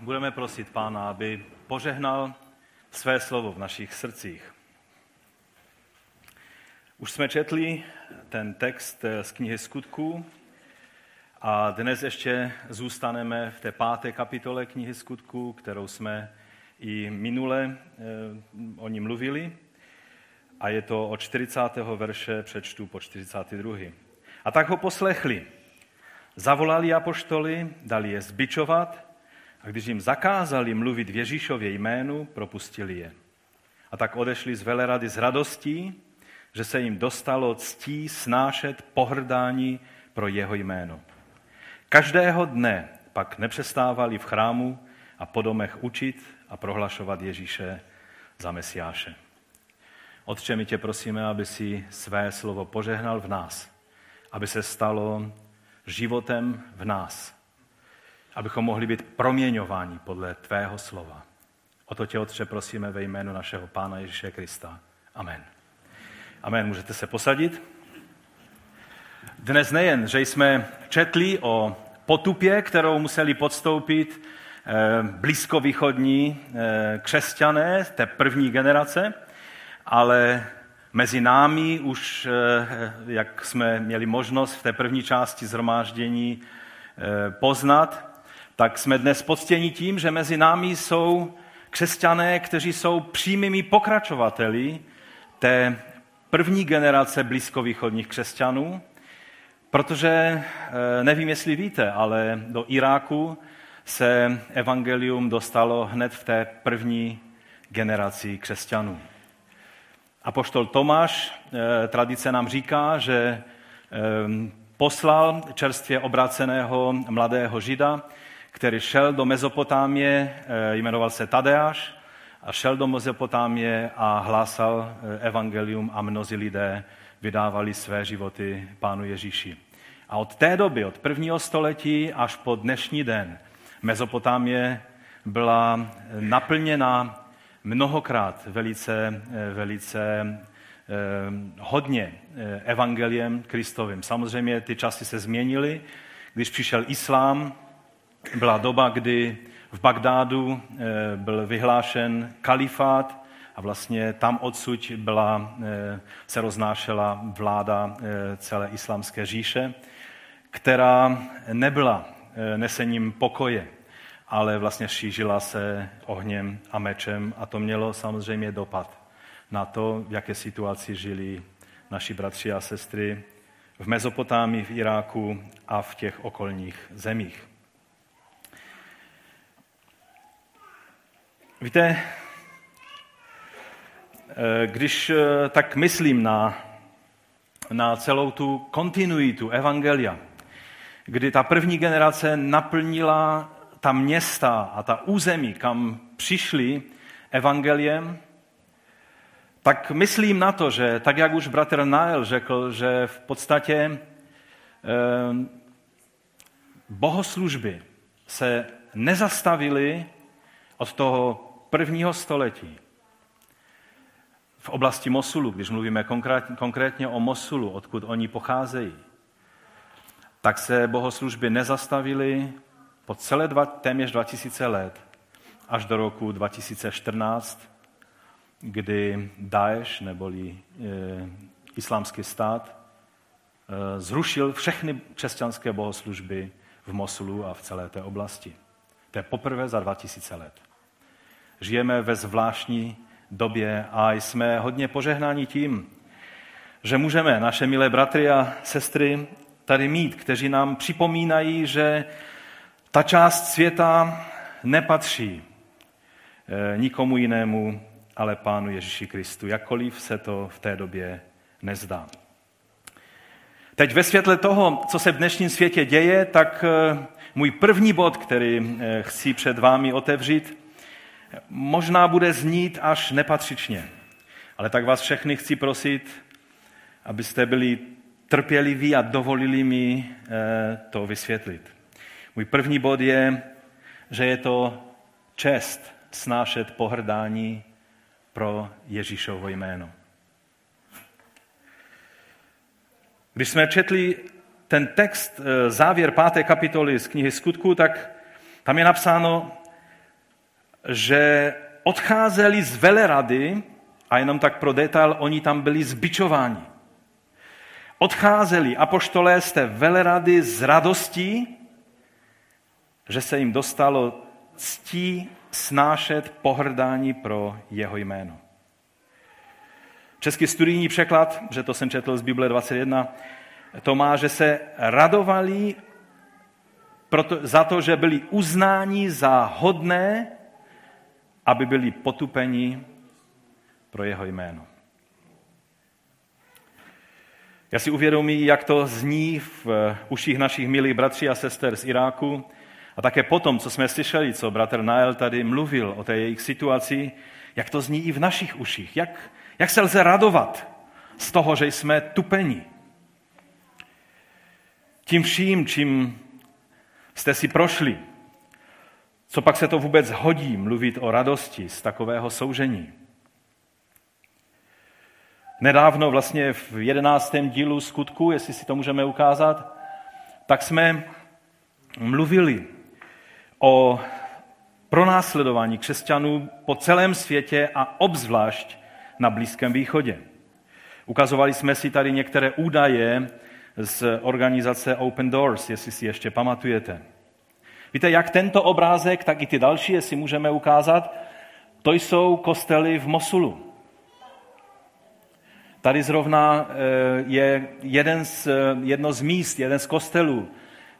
budeme prosit Pána, aby požehnal své slovo v našich srdcích. Už jsme četli ten text z knihy Skutků a dnes ještě zůstaneme v té páté kapitole knihy Skutků, kterou jsme i minule eh, o ní mluvili. A je to od 40. verše, přečtu po 42. A tak ho poslechli. Zavolali apoštoly, dali je zbičovat a když jim zakázali mluvit v Ježíšově jménu, propustili je. A tak odešli z velerady s radostí, že se jim dostalo ctí snášet pohrdání pro jeho jméno. Každého dne pak nepřestávali v chrámu a po domech učit a prohlašovat Ježíše za Mesiáše. Otče, my tě prosíme, aby si své slovo požehnal v nás, aby se stalo životem v nás, abychom mohli být proměňováni podle tvého slova. O to tě, Otče, prosíme ve jménu našeho Pána Ježíše Krista. Amen. Amen. Můžete se posadit. Dnes nejen, že jsme četli o potupě, kterou museli podstoupit eh, blízkovýchodní eh, křesťané té první generace, ale mezi námi už, eh, jak jsme měli možnost v té první části zhromáždění poznat, tak jsme dnes poctěni tím, že mezi námi jsou křesťané, kteří jsou přímými pokračovateli té první generace blízkovýchodních křesťanů, protože eh, nevím, jestli víte, ale do Iráku se evangelium dostalo hned v té první generaci křesťanů. A poštol Tomáš, eh, tradice nám říká, že eh, poslal čerstvě obráceného mladého žida, který šel do Mezopotámie, jmenoval se Tadeáš, a šel do Mezopotámie a hlásal eh, evangelium a mnozí lidé vydávali své životy Pánu Ježíši. A od té doby, od prvního století až po dnešní den, Mezopotámie byla naplněna mnohokrát velice, eh, velice eh, hodně evangeliem Kristovým. Samozřejmě ty časy se změnily. Když přišel islám, byla doba, kdy v Bagdádu eh, byl vyhlášen kalifát a vlastně tam odsud byla, eh, se roznášela vláda eh, celé islámské říše, která nebyla nesením pokoje, ale vlastně šířila se ohněm a mečem a to mělo samozřejmě dopad na to, v jaké situaci žili naši bratři a sestry v Mezopotámii, v Iráku a v těch okolních zemích. Víte, eh, když eh, tak myslím na, na celou tu kontinuitu Evangelia, kdy ta první generace naplnila ta města a ta území, kam přišli evangeliem, tak myslím na to, že tak, jak už bratr Nael řekl, že v podstatě eh, bohoslužby se nezastavily od toho prvního století v oblasti Mosulu, když mluvíme konkrétně o Mosulu, odkud oni pocházejí, tak se bohoslužby nezastavily po celé dva, téměř 2000 let až do roku 2014, kdy Daesh, neboli e, islámský stát, e, zrušil všechny křesťanské bohoslužby v Mosulu a v celé té oblasti. To je poprvé za 2000 let. Žijeme ve zvláštní době a jsme hodně požehnáni tím, že můžeme naše milé bratry a sestry tady mít, kteří nám připomínají, že ta část světa nepatří eh, nikomu jinému, ale Pánu Ježíši Kristu, jakkoliv se to v té době nezdá. Teď ve světle toho, co se v dnešním světě děje, tak eh, můj první bod, který eh, chci před vámi otevřít, možná bude znít až nepatřičně. Ale tak vás všechny chci prosit, abyste byli trpěliví a dovolili mi eh, to vysvětlit. Můj první bod je, že je to čest snášet pohrdání pro Ježíšovo jméno. Když jsme četli ten text, eh, závěr páté kapitoly z knihy Skutku, tak tam je napsáno, že odcházeli z velerady, a jenom tak pro detail, oni tam byli zbičováni. Odcházeli apoštolé z té velerady z radostí, že se jim dostalo ctí snášet pohrdání pro jeho jméno. Český studijní překlad, že to jsem četl z Bible 21, to má, že se radovali proto, za to, že byli uznáni za hodné, aby byli potupeni pro jeho jméno. Já si uvědomí, jak to zní v uších našich milých bratří a sester z Iráku a také potom, co jsme slyšeli, co bratr Nael tady mluvil o té jejich situaci, jak to zní i v našich uších. Jak, jak se lze radovat z toho, že jsme tupeni. Tím vším, čím jste si prošli, co pak se to vůbec hodí mluvit o radosti z takového soužení? Nedávno, vlastně v jedenáctém dílu skutku, jestli si to můžeme ukázat, tak jsme mluvili o pronásledování křesťanů po celém světě a obzvlášť na Blízkém východě. Ukazovali jsme si tady některé údaje z organizace Open Doors, jestli si ještě pamatujete. Víte, jak tento obrázek, tak i ty další, jestli můžeme ukázat, to jsou kostely v Mosulu. Tady zrovna eh, je jeden z, jedno z míst, jeden z kostelů,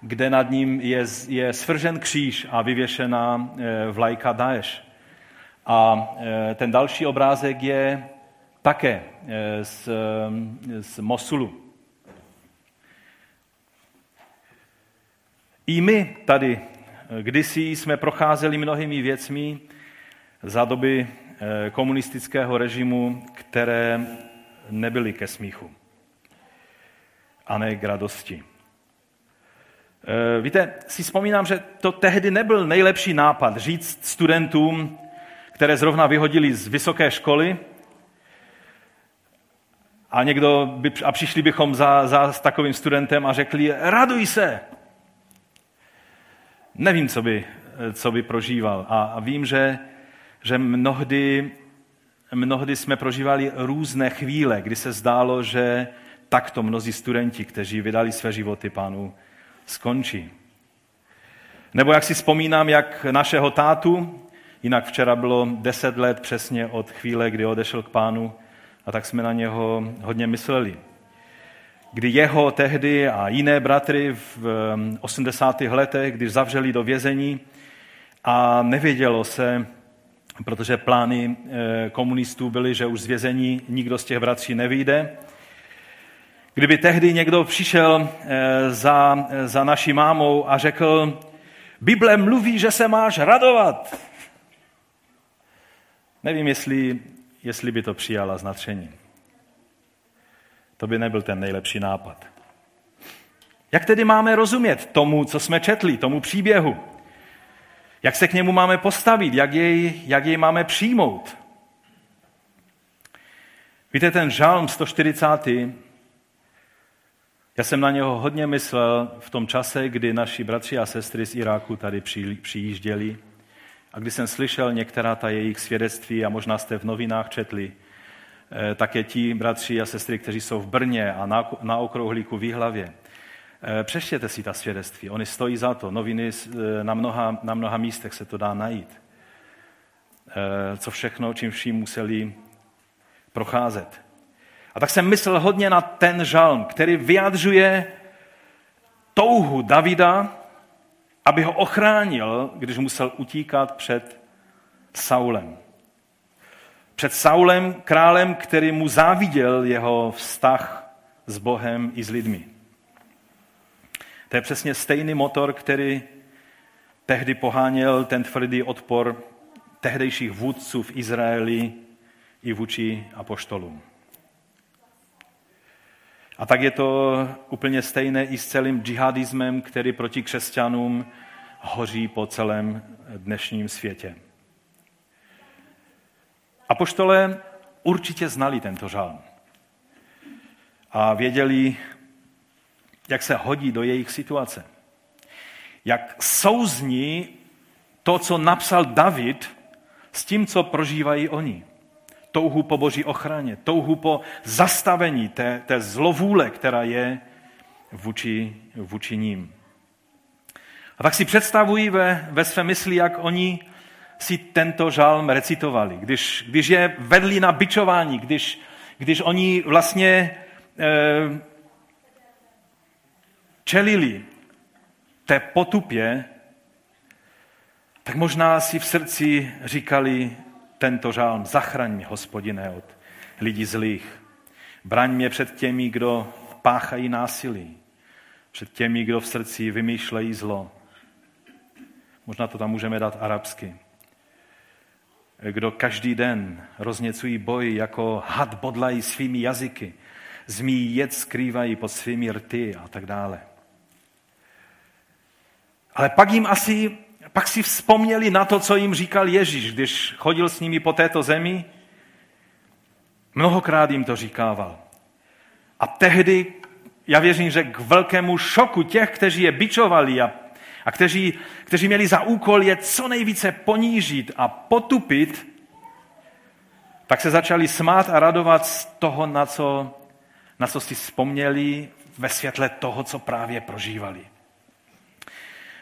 kde nad ním je, je svržen kříž a vyvěšena eh, vlajka Daesh. A eh, ten další obrázek je také z, z Mosulu. I my tady kdysi jsme procházeli mnohými věcmi za doby komunistického režimu, které nebyli ke smíchu a ne k radosti. E, víte, si vzpomínám, že to tehdy nebyl nejlepší nápad říct studentům, které zrovna vyhodili z vysoké školy, a, někdo by, a přišli bychom za, za s takovým studentem a řekli, raduj se. Nevím, co by, co by prožíval. A, a vím, že, že mnohdy mnohdy jsme prožívali různé chvíle, kdy se zdálo, že takto mnozí studenti, kteří vydali své životy pánu, skončí. Nebo jak si vzpomínám, jak našeho tátu, jinak včera bylo deset let přesně od chvíle, kdy odešel k pánu, a tak jsme na něho hodně mysleli. Kdy jeho tehdy a jiné bratry v 80. letech, když zavřeli do vězení a nevědělo se, protože plány eh, komunistů byly, že už z vězení nikdo z těch bratří nevyjde. Kdyby tehdy někdo přišel eh, za, za naší mámou a řekl, Bible mluví, že se máš radovat. Nevím, jestli, jestli by to přijala s natřením. To by nebyl ten nejlepší nápad. Jak tedy máme rozumět tomu, co jsme četli, tomu příběhu? Jak se k němu máme postavit, jak jej, jak jej máme přijmout. Víte, ten žálm 140. Já jsem na něho hodně myslel v tom čase, kdy naši bratři a sestry z Iráku tady přijížděli a když jsem slyšel některá ta jejich svědectví a možná jste v novinách četli, také ti bratři a sestry, kteří jsou v Brně a na, na okrouhlíku v Výhlavě, Eh, si ta svědectví, oni stojí za to. Noviny eh, na mnoha, na mnoha místech se to dá najít. Eh, co všechno, čím vším museli procházet. A tak jsem myslel hodně na ten žalm, který vyjadřuje touhu Davida, aby ho ochránil, když musel utíkat před Saulem. Před Saulem, králem, který mu záviděl jeho vztah s Bohem i s lidmi. To je přesně stejný motor, který tehdy poháněl ten tvrdý odpor tehdejších vůdců v Izraeli i vůči apoštolům. A tak je to úplně stejné i s celým džihadismem, který proti křesťanům hoří po celém dnešním světě. Apoštole určitě znali tento žál a věděli, jak se hodí do jejich situace. Jak souzní to, co napsal David s tím, co prožívají oni. Touhu po boží ochraně, touhu po zastavení té, té zlovůle, která je vůči, vůči ním. A tak si představují ve, ve své mysli, jak oni si tento žálm recitovali. Když, když je vedli na bičování, když, když oni vlastně eh, čelili té potupě, tak možná si v srdci říkali tento žálm, zachraň mě, hospodine, od lidí zlých. Braň mě před těmi, kdo páchají násilí, před těmi, kdo v srdci vymýšlejí zlo. Možná to tam můžeme dát arabsky. Kdo každý den rozněcují boj, jako had bodlají svými jazyky, zmí jed skrývají pod svými rty a tak dále. Ale pak jim asi, pak si vzpomněli na to, co jim říkal Ježíš, když chodil s nimi po této zemi. Mnohokrát jim to říkával. A tehdy, já věřím, že k velkému šoku těch, kteří je bičovali a, a kteří, kteří měli za úkol je co nejvíce ponížit a potupit, tak se začali smát a radovat z toho, na co, na co si vzpomněli ve světle toho, co právě prožívali.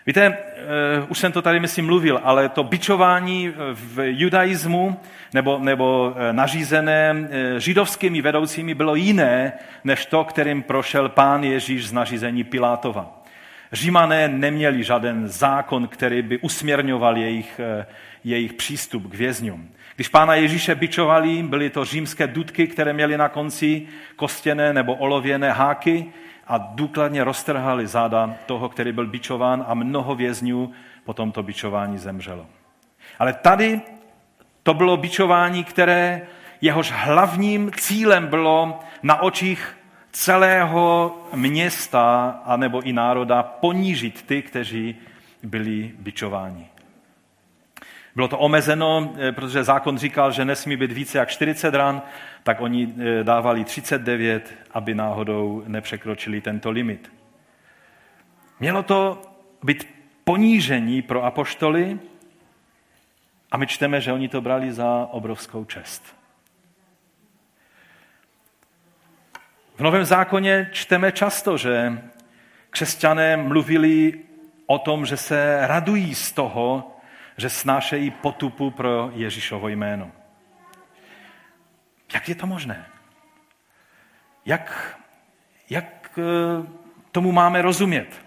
Víte, uh, už jsem to tady, myslím, mluvil, ale to bičování v judaismu nebo, nebo eh, nařízené eh, židovskými vedoucími bylo jiné, než to, kterým prošel pán Ježíš z nařízení Pilátova. Římané neměli žádný zákon, který by usměrňoval jejich, jejich přístup k vězňům. Když pána Ježíše bičovali, byly to římské dudky, které měly na konci kostěné nebo olověné háky, a důkladně roztrhali záda toho, který byl bičován a mnoho vězňů po tomto bičování zemřelo. Ale tady to bylo bičování, které jehož hlavním cílem bylo na očích celého města anebo i národa ponížit ty, kteří byli bičováni. Bylo to omezeno, eh, protože zákon říkal, že nesmí být více jak 40 ran, tak oni eh, dávali 39, aby náhodou nepřekročili tento limit. Mělo to být ponížení pro apoštoly a my čteme, že oni to brali za obrovskou čest. V Novém zákoně čteme často, že křesťané mluvili o tom, že se radují z toho, že snášejí potupu pro Ježíšovo jméno. Jak je to možné? Jak, jak eh, tomu máme rozumět?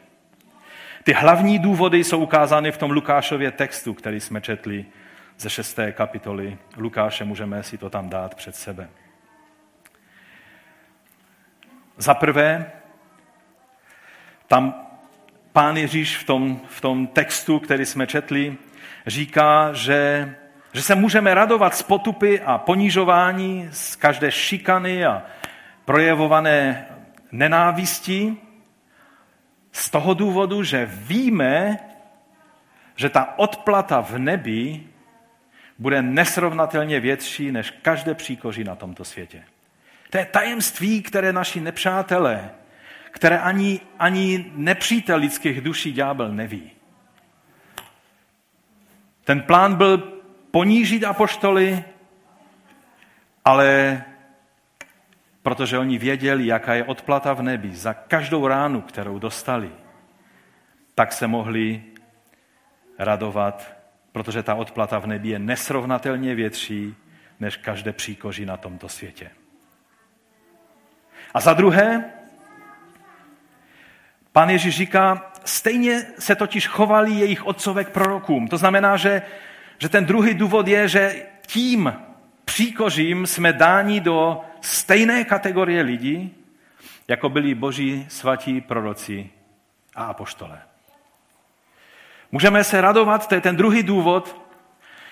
Ty hlavní důvody jsou ukázány v tom Lukášově textu, který jsme četli ze šesté kapitoly Lukáše, můžeme si to tam dát před sebe. Za prvé, tam pán Ježíš v tom, v tom textu, který jsme četli, říká, že, že se můžeme radovat z potupy a ponižování, z každé šikany a projevované nenávistí, z toho důvodu, že víme, že ta odplata v nebi bude nesrovnatelně větší než každé příkoří na tomto světě. To je tajemství, které naši nepřátelé, které ani, ani nepřítel lidských duší ďábel neví. Ten plán byl ponížit apoštoly, ale protože oni věděli, jaká je odplata v nebi za každou ránu, kterou dostali, tak se mohli radovat, protože ta odplata v nebi je nesrovnatelně větší než každé příkoří na tomto světě. A za druhé, Pán Ježíš říká, stejně se totiž chovali jejich otcové k prorokům. To znamená, že, že ten druhý důvod je, že tím příkořím jsme dáni do stejné kategorie lidí, jako byli boží svatí proroci a apoštole. Můžeme se radovat, to je ten druhý důvod,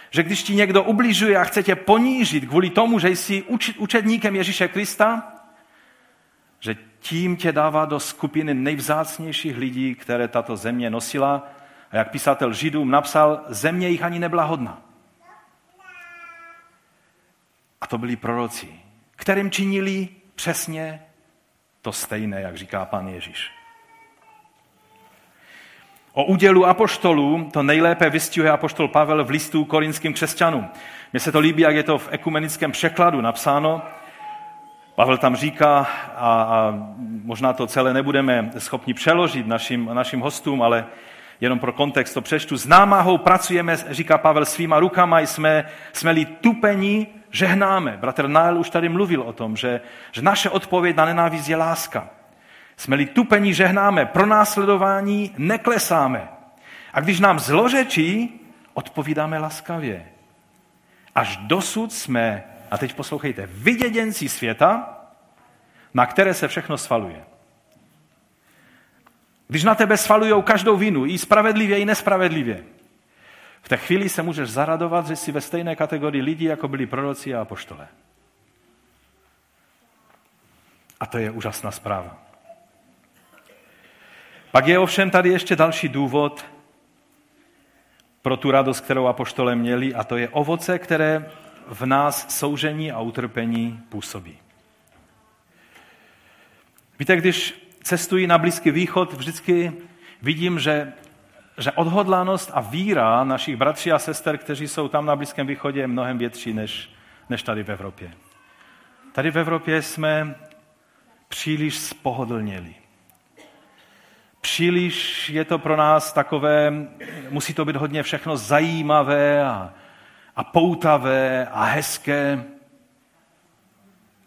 že když ti někdo ubližuje a chce tě ponížit kvůli tomu, že jsi učedníkem Ježíše Krista, že tím tě dává do skupiny nejvzácnějších lidí, které tato země nosila. A jak písatel Židům napsal, země jich ani nebyla hodna. A to byli proroci, kterým činili přesně to stejné, jak říká pan Ježíš. O údělu apoštolů to nejlépe vystihuje apoštol Pavel v listu korinským křesťanům. Mně se to líbí, jak je to v ekumenickém překladu napsáno. Pavel tam říká, a, a možná to celé nebudeme schopni přeložit našim, našim hostům, ale jenom pro kontext to přečtu. S námahou pracujeme, říká Pavel, svýma rukama, jsme, jsme-li tupení, žehnáme. Bratr Nael už tady mluvil o tom, že, že naše odpověď na nenávist je láska. Jsme-li tupení, žehnáme. Pro následování neklesáme. A když nám zlořečí, odpovídáme laskavě. Až dosud jsme, a teď poslouchejte, vyděděnci světa, na které se všechno svaluje. Když na tebe svalují každou vinu, i spravedlivě, i nespravedlivě, v té chvíli se můžeš zaradovat, že jsi ve stejné kategorii lidí, jako byli proroci a apoštole. A to je úžasná zpráva. Pak je ovšem tady ještě další důvod pro tu radost, kterou apoštole měli, a to je ovoce, které v nás soužení a utrpení působí. Víte, když cestuji na Blízký východ, vždycky vidím, že, že odhodlanost a víra našich bratří a sester, kteří jsou tam na Blízkém východě, je mnohem větší než, než tady v Evropě. Tady v Evropě jsme příliš spohodlněli. Příliš je to pro nás takové, musí to být hodně všechno zajímavé a, a poutavé a hezké.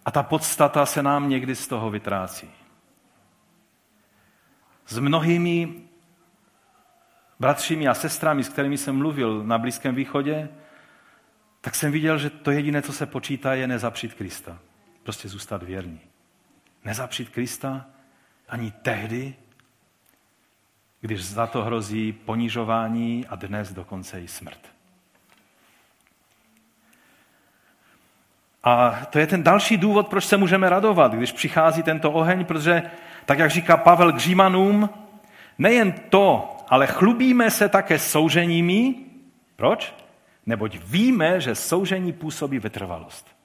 A ta podstata se nám někdy z toho vytrácí. S mnohými bratřími a sestrami, s kterými jsem mluvil na Blízkém východě, tak jsem viděl, že to jediné, co se počítá, je nezapřít Krista. Prostě zůstat věrný. Nezapřít Krista ani tehdy, když za to hrozí ponižování a dnes dokonce i smrt. A to je ten další důvod, proč se můžeme radovat, když přichází tento oheň, protože, tak jak říká Pavel k Římanům, nejen to, ale chlubíme se také souženími. Proč? Neboť víme, že soužení působí vytrvalost.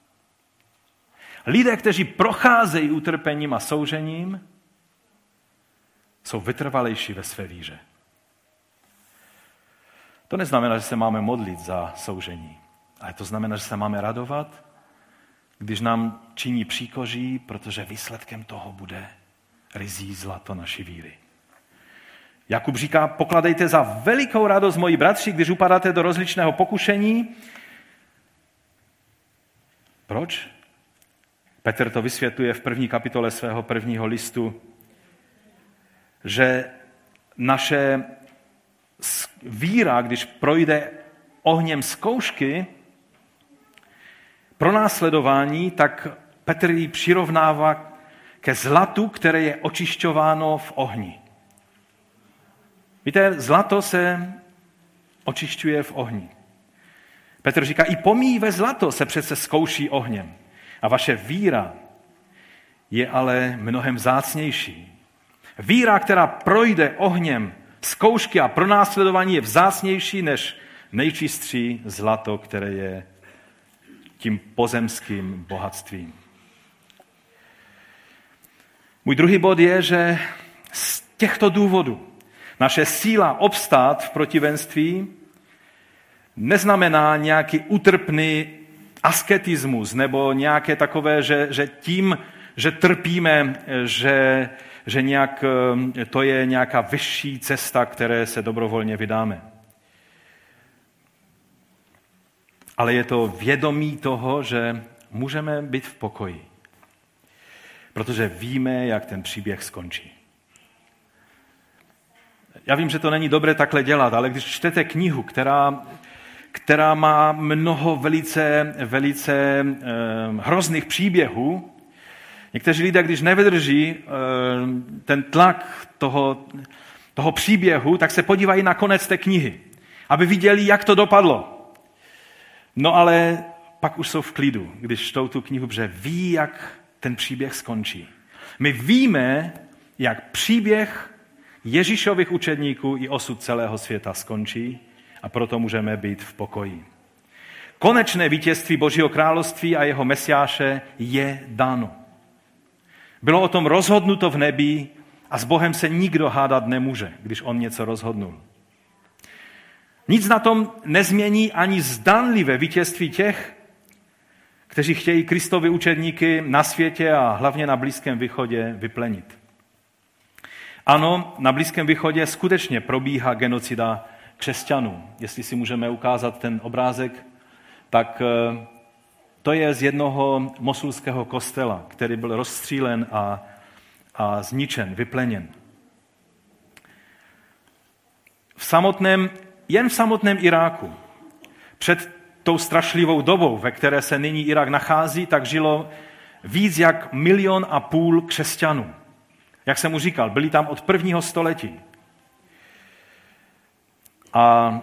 Lidé, kteří procházejí utrpením a soužením, jsou vytrvalejší ve své víře. To neznamená, že se máme modlit za soužení, ale to znamená, že se máme radovat, když nám činí příkoří, protože výsledkem toho bude rizí zlato naší víry. Jakub říká, pokladejte za velikou radost, moji bratři, když upadáte do rozličného pokušení. Proč? Petr to vysvětluje v první kapitole svého prvního listu že naše víra, když projde ohněm zkoušky, pro následování, tak Petr ji přirovnává ke zlatu, které je očišťováno v ohni. Víte, zlato se očišťuje v ohni. Petr říká, i pomíjivé zlato se přece zkouší ohněm. A vaše víra je ale mnohem zácnější. Víra, která projde ohněm zkoušky a pronásledování, je vzácnější než nejčistší zlato, které je tím pozemským bohatstvím. Můj druhý bod je, že z těchto důvodů naše síla obstát v protivenství neznamená nějaký utrpný asketismus nebo nějaké takové, že, že tím, že trpíme, že že nějak, eh, to je nějaká vyšší cesta, které se dobrovolně vydáme. Ale je to vědomí toho, že můžeme být v pokoji. Protože víme, jak ten příběh skončí. Já vím, že to není dobré takhle dělat, ale když čtete knihu, která, která má mnoho velice, velice eh, hrozných příběhů, Někteří lidé, když nevydrží eh, ten tlak toho, toho příběhu, tak se podívají na konec té knihy, aby viděli, jak to dopadlo. No ale pak už jsou v klidu, když čtou tu knihu, protože ví, jak ten příběh skončí. My víme, jak příběh Ježíšových učedníků i osud celého světa skončí a proto můžeme být v pokoji. Konečné vítězství Božího království a jeho mesiáše je dáno. Bylo o tom rozhodnuto v nebi A s Bohem se nikdo hádat nemůže, když on něco rozhodnul. Nic na tom nezmění ani zdánlivé vítězství těch, kteří chtějí Kristovi učedníky na světě a hlavně na Blízkém východě vyplenit. Ano, na Blízkém východě skutečně probíhá genocida křesťanů. Jestli si můžeme ukázat ten obrázek, tak eh, to je z jednoho mosulského kostela, který byl rozstřílen a, a zničen, vypleněn. V samotném, jen v samotném Iráku před tou strašlivou dobou, ve které se nyní Irak nachází, tak žilo víc jak milion a půl křesťanů. Jak jsem mu říkal, byli tam od prvního století. A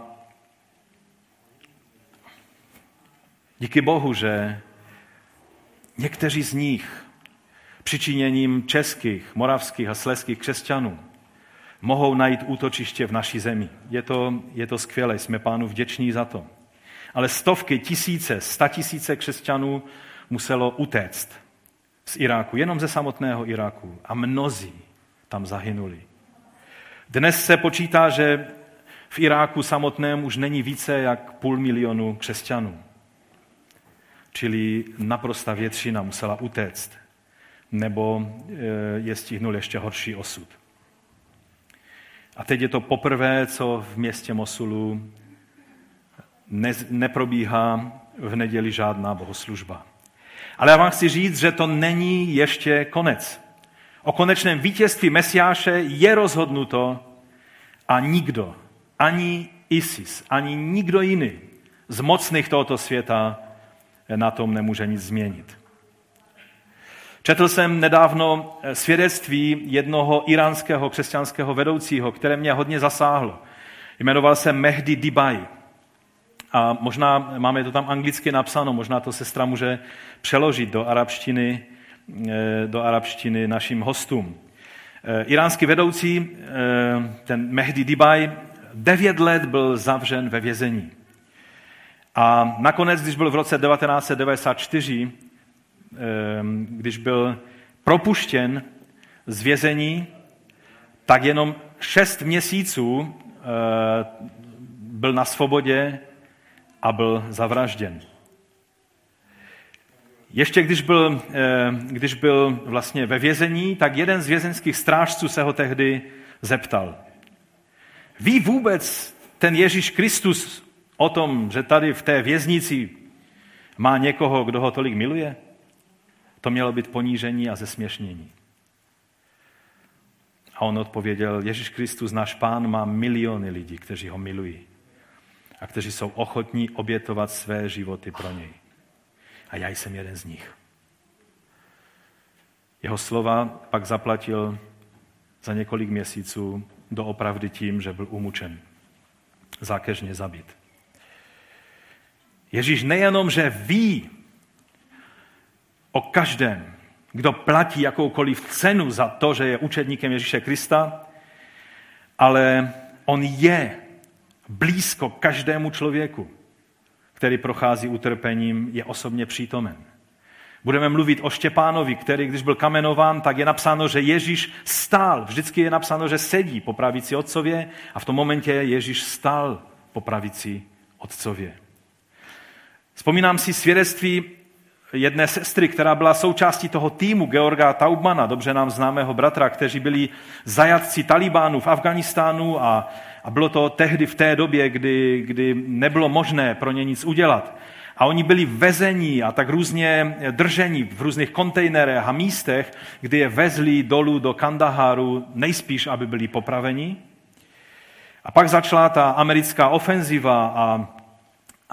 díky Bohu, že někteří z nich přičiněním českých, moravských a sleských křesťanů mohou najít útočiště v naší zemi. Je to, je to skvělé, jsme pánu vděční za to. Ale stovky, tisíce, sta tisíce křesťanů muselo utéct z Iráku, jenom ze samotného Iráku. A mnozí tam zahynuli. Dnes se počítá, že v Iráku samotném už není více jak půl milionu křesťanů. Čili naprosta většina musela utéct, nebo e, je stihnul ještě horší osud. A teď je to poprvé, co v městě Mosulu ne, neprobíhá v neděli žádná bohoslužba. Ale já vám chci říct, že to není ještě konec. O konečném vítězství Mesiáše je rozhodnuto a nikdo, ani ISIS, ani nikdo jiný z mocných tohoto světa na tom nemůže nic změnit. Četl jsem nedávno svědectví jednoho iránského křesťanského vedoucího, které mě hodně zasáhlo. Jmenoval se Mehdi Dibai. A možná máme to tam anglicky napsáno, možná to sestra může přeložit do arabštiny, eh, do arabštiny našim hostům. Eh, iránský vedoucí, eh, ten Mehdi Dibaj, devět let byl zavřen ve vězení. A nakonec, když byl v roce 1994, když byl propuštěn z vězení, tak jenom šest měsíců byl na svobodě a byl zavražděn. Ještě když byl, eh, když byl vlastně ve vězení, tak jeden z vězenských strážců se ho tehdy zeptal. Ví vůbec ten Ježíš Kristus o tom, že tady v té věznici má někoho, kdo ho tolik miluje? To mělo být ponížení a zesměšnění. A on odpověděl, Ježíš Kristus, náš pán, má miliony lidí, kteří ho milují a kteří jsou ochotní obětovat své životy pro něj. A já jsem jeden z nich. Jeho slova pak zaplatil za několik měsíců doopravdy tím, že byl umučen, zákeřně zabit. Ježíš nejenom, že ví o každém, kdo platí jakoukoliv cenu za to, že je učedníkem Ježíše Krista, ale on je blízko každému člověku, který prochází utrpením, je osobně přítomen. Budeme mluvit o Štěpánovi, který, když byl kamenován, tak je napsáno, že Ježíš stál. Vždycky je napsáno, že sedí po pravici otcově a v tom momentě Ježíš stál po pravici otcově. Vzpomínám si svědectví jedné sestry, která byla součástí toho týmu Georga Taubmana, dobře nám známého bratra, kteří byli zajatci Talibánu v Afganistánu a a bylo to tehdy v té době, kdy, kdy nebylo možné pro ně nic udělat. A oni byli vezení a tak různě držení v různých kontejnerech a místech, kdy je vezli dolů do Kandaharu, nejspíš, aby byli popraveni. A pak začala ta americká ofenziva a,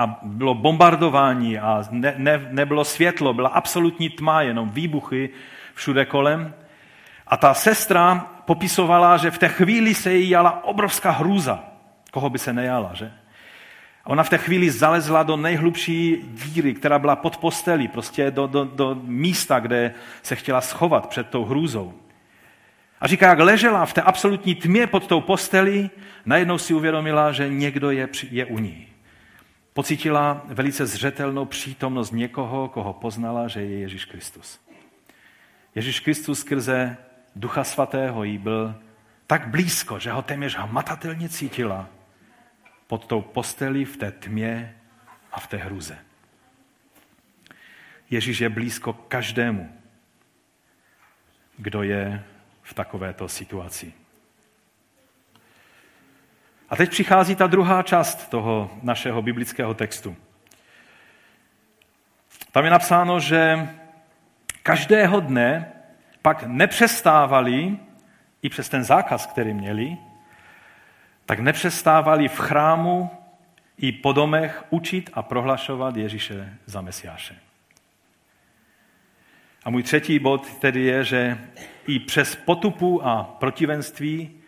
a bylo bombardování a ne, ne, nebylo světlo, byla absolutní tma, jenom výbuchy všude kolem. A ta sestra popisovala, že v té chvíli se jí jala obrovská hrůza. Koho by se nejala, že? A ona v té chvíli zalezla do nejhlubší díry, která byla pod postelí, prostě do, do, do místa, kde se chtěla schovat před tou hrůzou. A říká, jak ležela v té absolutní tmě pod tou postelí, najednou si uvědomila, že někdo je, je u ní. Pocítila velice zřetelnou přítomnost někoho, koho poznala, že je Ježíš Kristus. Ježíš Kristus skrze Ducha Svatého jí byl tak blízko, že ho téměř hmatatelně cítila pod tou postelí v té tmě a v té hruze. Ježíš je blízko každému, kdo je v takovéto situaci. A teď přichází ta druhá část toho našeho biblického textu. Tam je napsáno, že každého dne pak nepřestávali, i přes ten zákaz, který měli, tak nepřestávali v chrámu i po domech učit a prohlašovat Ježíše za Mesiáše. A můj třetí bod tedy je, že i přes potupu a protivenství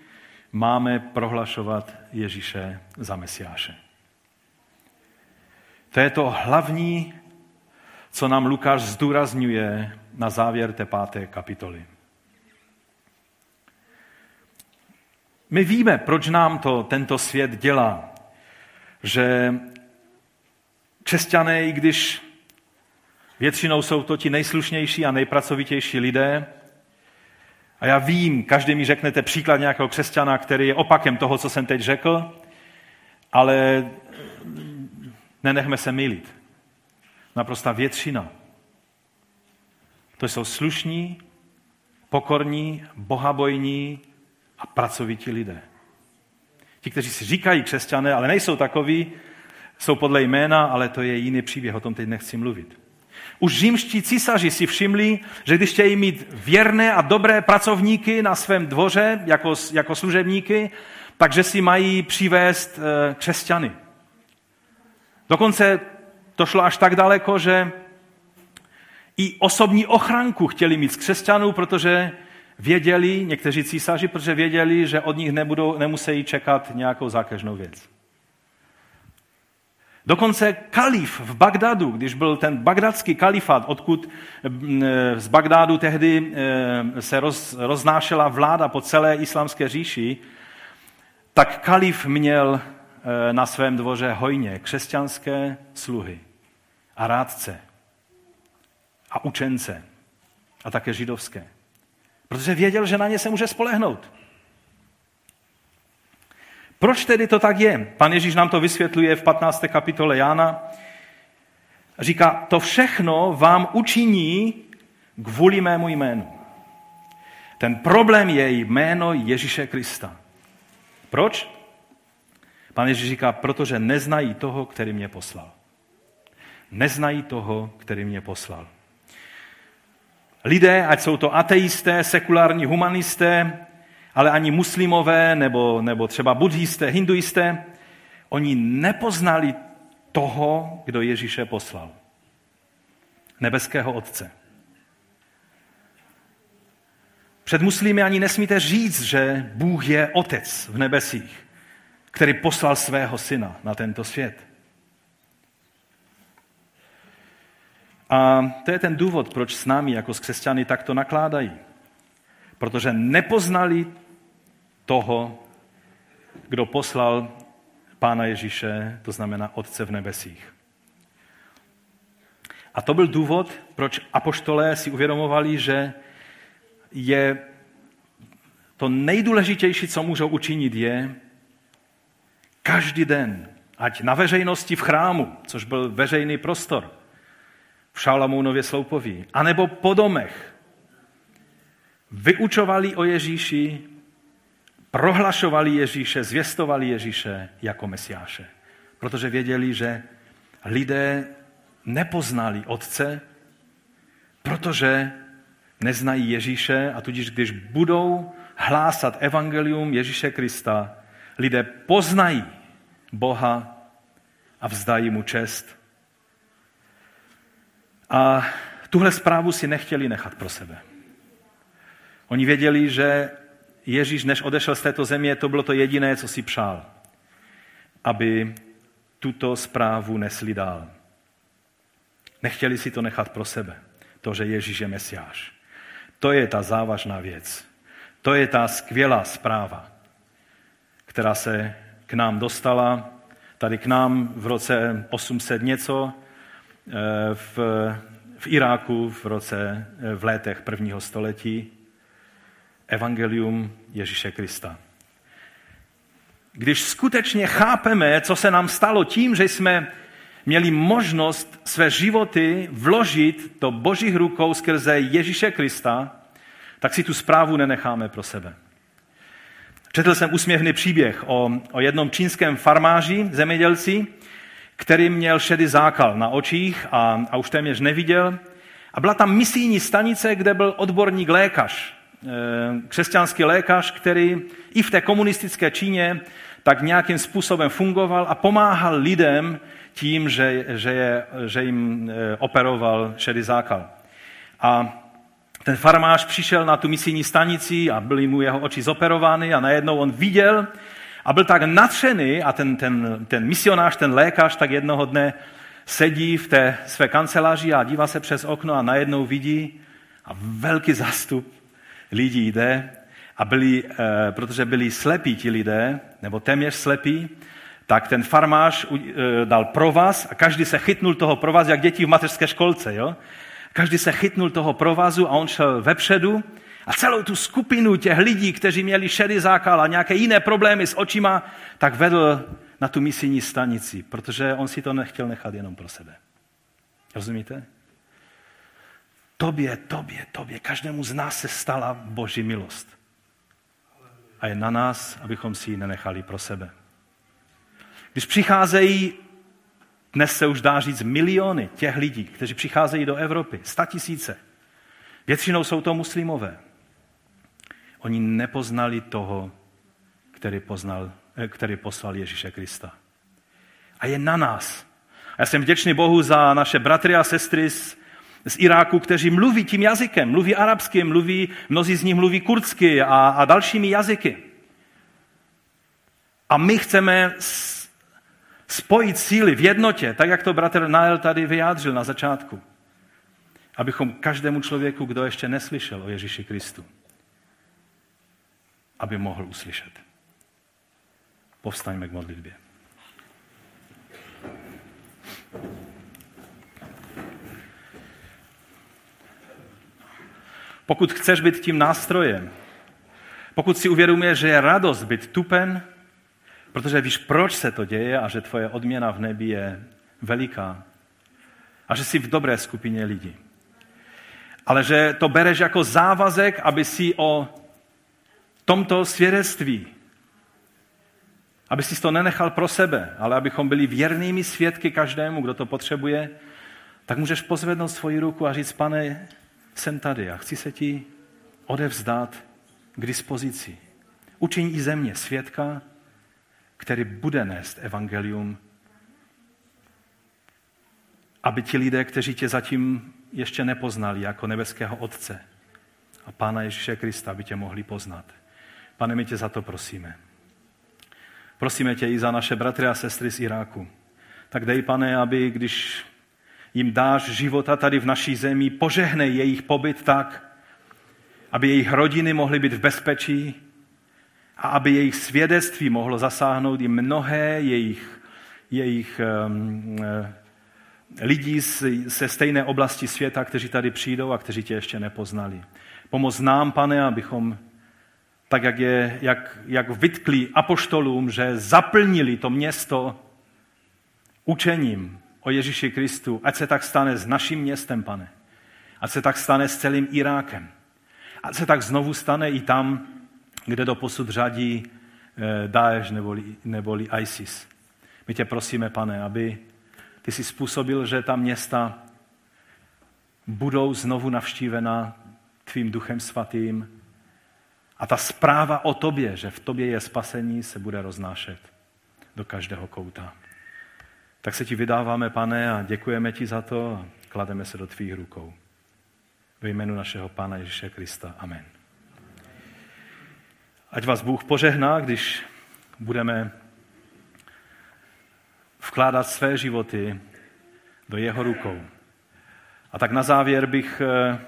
máme prohlašovat Ježíše za Mesiáše. To je to hlavní, co nám Lukáš zdůrazňuje na závěr té páté kapitoly. My víme, proč nám to tento svět dělá. Že křesťané, i když většinou jsou to ti nejslušnější a nejpracovitější lidé, a já vím, každý mi řeknete příklad nějakého křesťana, který je opakem toho, co jsem teď řekl, ale nenechme se milit. Naprosta většina. To jsou slušní, pokorní, bohabojní a pracovití lidé. Ti, kteří si říkají křesťané, ale nejsou takoví, jsou podle jména, ale to je jiný příběh, o tom teď nechci mluvit. Už římští císaři si všimli, že když chtějí mít věrné a dobré pracovníky na svém dvoře jako, jako služebníky, takže si mají přivést eh, křesťany. Dokonce to šlo až tak daleko, že i osobní ochranku chtěli mít z křesťanů, protože věděli, někteří císaři, protože věděli, že od nich nebudou, nemusí čekat nějakou zákeřnou věc. Dokonce kalif v Bagdadu, když byl ten bagdadský kalifát, odkud z Bagdádu tehdy se roz, roznášela vláda po celé islámské říši, tak kalif měl na svém dvoře hojně křesťanské sluhy a rádce a učence a také židovské. Protože věděl, že na ně se může spolehnout. Proč tedy to tak je? Pan Ježíš nám to vysvětluje v 15. kapitole Jána. Říká, to všechno vám učiní kvůli mému jménu. Ten problém je jméno Ježíše Krista. Proč? Pan Ježíš říká, protože neznají toho, který mě poslal. Neznají toho, který mě poslal. Lidé, ať jsou to ateisté, sekulární humanisté, ale ani muslimové, nebo, nebo třeba buddhisté, hinduisté, oni nepoznali toho, kdo Ježíše poslal. Nebeského Otce. Před muslimy ani nesmíte říct, že Bůh je Otec v nebesích, který poslal svého syna na tento svět. A to je ten důvod, proč s námi jako s křesťany takto nakládají. Protože nepoznali toho, kdo poslal Pána Ježíše, to znamená Otce v nebesích. A to byl důvod, proč apoštolé si uvědomovali, že je to nejdůležitější, co můžou učinit, je každý den, ať na veřejnosti v chrámu, což byl veřejný prostor, v Šalamounově sloupoví, anebo po domech, vyučovali o Ježíši, prohlašovali Ježíše, zvěstovali Ježíše jako mesiáše. Protože věděli, že lidé nepoznali Otce, protože neznají Ježíše a tudíž když budou hlásat evangelium Ježíše Krista, lidé poznají Boha a vzdají mu čest. A tuhle zprávu si nechtěli nechat pro sebe. Oni věděli, že Ježíš, než odešel z této země, to bylo to jediné, co si přál. Aby tuto zprávu nesli dál. Nechtěli si to nechat pro sebe. To, že Ježíš je Mesiáš. To je ta závažná věc. To je ta skvělá zpráva, která se k nám dostala, tady k nám v roce 800 něco, eh, v, v Iráku v roce, eh, v letech prvního století evangelium Ježíše Krista. Když skutečně chápeme, co se nám stalo tím, že jsme měli možnost své životy vložit do božích rukou skrze Ježíše Krista, tak si tu zprávu nenecháme pro sebe. Četl jsem úsměvný příběh o, o jednom čínském farmáři, zemědělci, který měl šedý zákal na očích a, a už téměř neviděl. A byla tam misijní stanice, kde byl odborník lékař, křesťanský lékař, který i v té komunistické Číně tak nějakým způsobem fungoval a pomáhal lidem tím, že, že, je, že jim eh, operoval šedý zákal. A ten farmář přišel na tu misijní stanici a byly mu jeho oči zoperovány a najednou on viděl a byl tak natřený a ten, ten, ten misionář, ten lékař tak jednoho dne sedí v té své kanceláři a dívá se přes okno a najednou vidí a velký zastup lidí jde a byli, eh, protože byli slepí ti lidé, nebo téměř slepí, tak ten farmář eh, dal provaz a každý se chytnul toho provazu, jak děti v mateřské školce. Jo? Každý se chytnul toho provazu a on šel vepředu a celou tu skupinu těch lidí, kteří měli šedý zákal a nějaké jiné problémy s očima, tak vedl na tu misijní stanici, protože on si to nechtěl nechat jenom pro sebe. Rozumíte? Tobě, tobě, tobě, každému z nás se stala Boží milost. A je na nás, abychom si ji nenechali pro sebe. Když přicházejí, dnes se už dá říct miliony těch lidí, kteří přicházejí do Evropy, sta tisíce, většinou jsou to muslimové. Oni nepoznali toho, který, poznal, eh, který poslal Ježíše Krista. A je na nás. A já jsem vděčný Bohu za naše bratry a sestry z, z Iráku, kteří mluví tím jazykem, mluví arabsky, mluví, mnozí z nich mluví kurdsky a, a dalšími jazyky. A my chceme spojit síly v jednotě, tak jak to bratr Nael tady vyjádřil na začátku. Abychom každému člověku, kdo ještě neslyšel o Ježíši Kristu, aby mohl uslyšet. Povstaňme k modlitbě. Pokud chceš být tím nástrojem, pokud si uvědomuješ, že je radost být tupen, protože víš, proč se to děje a že tvoje odměna v nebi je veliká a že jsi v dobré skupině lidí. Ale že to bereš jako závazek, aby si o tomto svědectví, aby si to nenechal pro sebe, ale abychom byli věrnými svědky každému, kdo to potřebuje, tak můžeš pozvednout svoji ruku a říct, pane, jsem tady a chci se ti odevzdat k dispozici. Učiň i země svědka, který bude nést evangelium, aby ti lidé, kteří tě zatím ještě nepoznali jako nebeského Otce a Pána Ježíše Krista, aby tě mohli poznat. Pane, my tě za to prosíme. Prosíme tě i za naše bratry a sestry z Iráku. Tak dej, pane, aby když jim dáš života tady v naší zemi, požehnej jejich pobyt tak, aby jejich rodiny mohly být v bezpečí, a aby jejich svědectví mohlo zasáhnout i mnohé jejich, jejich um, lidí ze stejné oblasti světa, kteří tady přijdou a kteří tě ještě nepoznali. Pomoz nám, pane, abychom tak, jak, je, jak, jak vytkli apoštolům, že zaplnili to město učením o Ježíši Kristu, ať se tak stane s naším městem, pane. Ať se tak stane s celým Irákem. Ať se tak znovu stane i tam, kde do posud řadí eh, Daesh neboli, neboli ISIS. My tě prosíme, pane, aby ty si způsobil, že ta města budou znovu navštívena tvým duchem svatým a ta zpráva o tobě, že v tobě je spasení, se bude roznášet do každého kouta. Tak se ti vydáváme, pane, a děkujeme ti za to a klademe se do tvých rukou. Ve jménu našeho Pána Ježíše Krista. Amen. Ať vás Bůh požehná, když budeme vkládat své životy do jeho rukou. A tak na závěr bych, eh,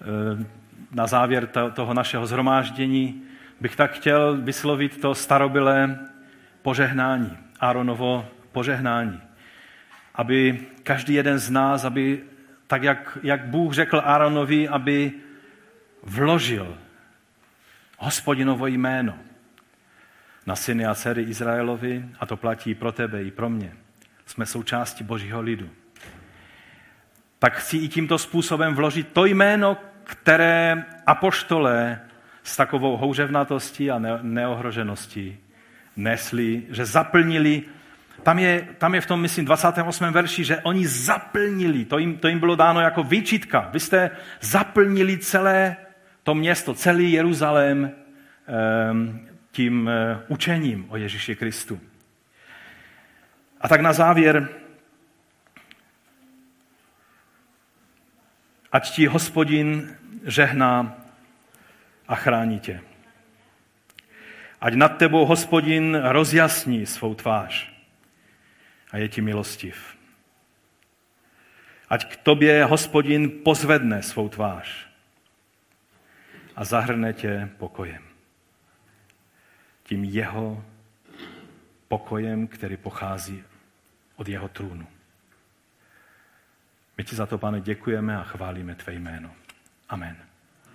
eh, na závěr toho našeho zhromáždění, bych tak chtěl vyslovit to starobilé požehnání, Áronovo požehnání. Aby každý jeden z nás, aby tak jak, jak Bůh řekl Áronovi, aby vložil hospodinovo jméno na syny a dcery Izraelovi a to platí pro tebe i pro mě. Jsme součástí Božího lidu. Tak chci i tímto způsobem vložit to jméno, které apoštole s takovou houřevnatostí a neohrožeností nesli, že zaplnili tam je, tam je v tom, myslím, 28. verši, že oni zaplnili, to jim, to jim bylo dáno jako výčitka. Vy jste zaplnili celé to město, celý Jeruzalém ehm, tím eh, učením o Ježíši Kristu. A tak na závěr, ať ti hospodin žehná a chrání tě. Ať nad tebou hospodin rozjasní svou tvář a je ti milostiv. Ať k tobě hospodin pozvedne svou tvář a zahrne tě pokojem. Tím jeho pokojem, který pochází od jeho trůnu. My ti za to, pane, děkujeme a chválíme tvé jméno. Amen.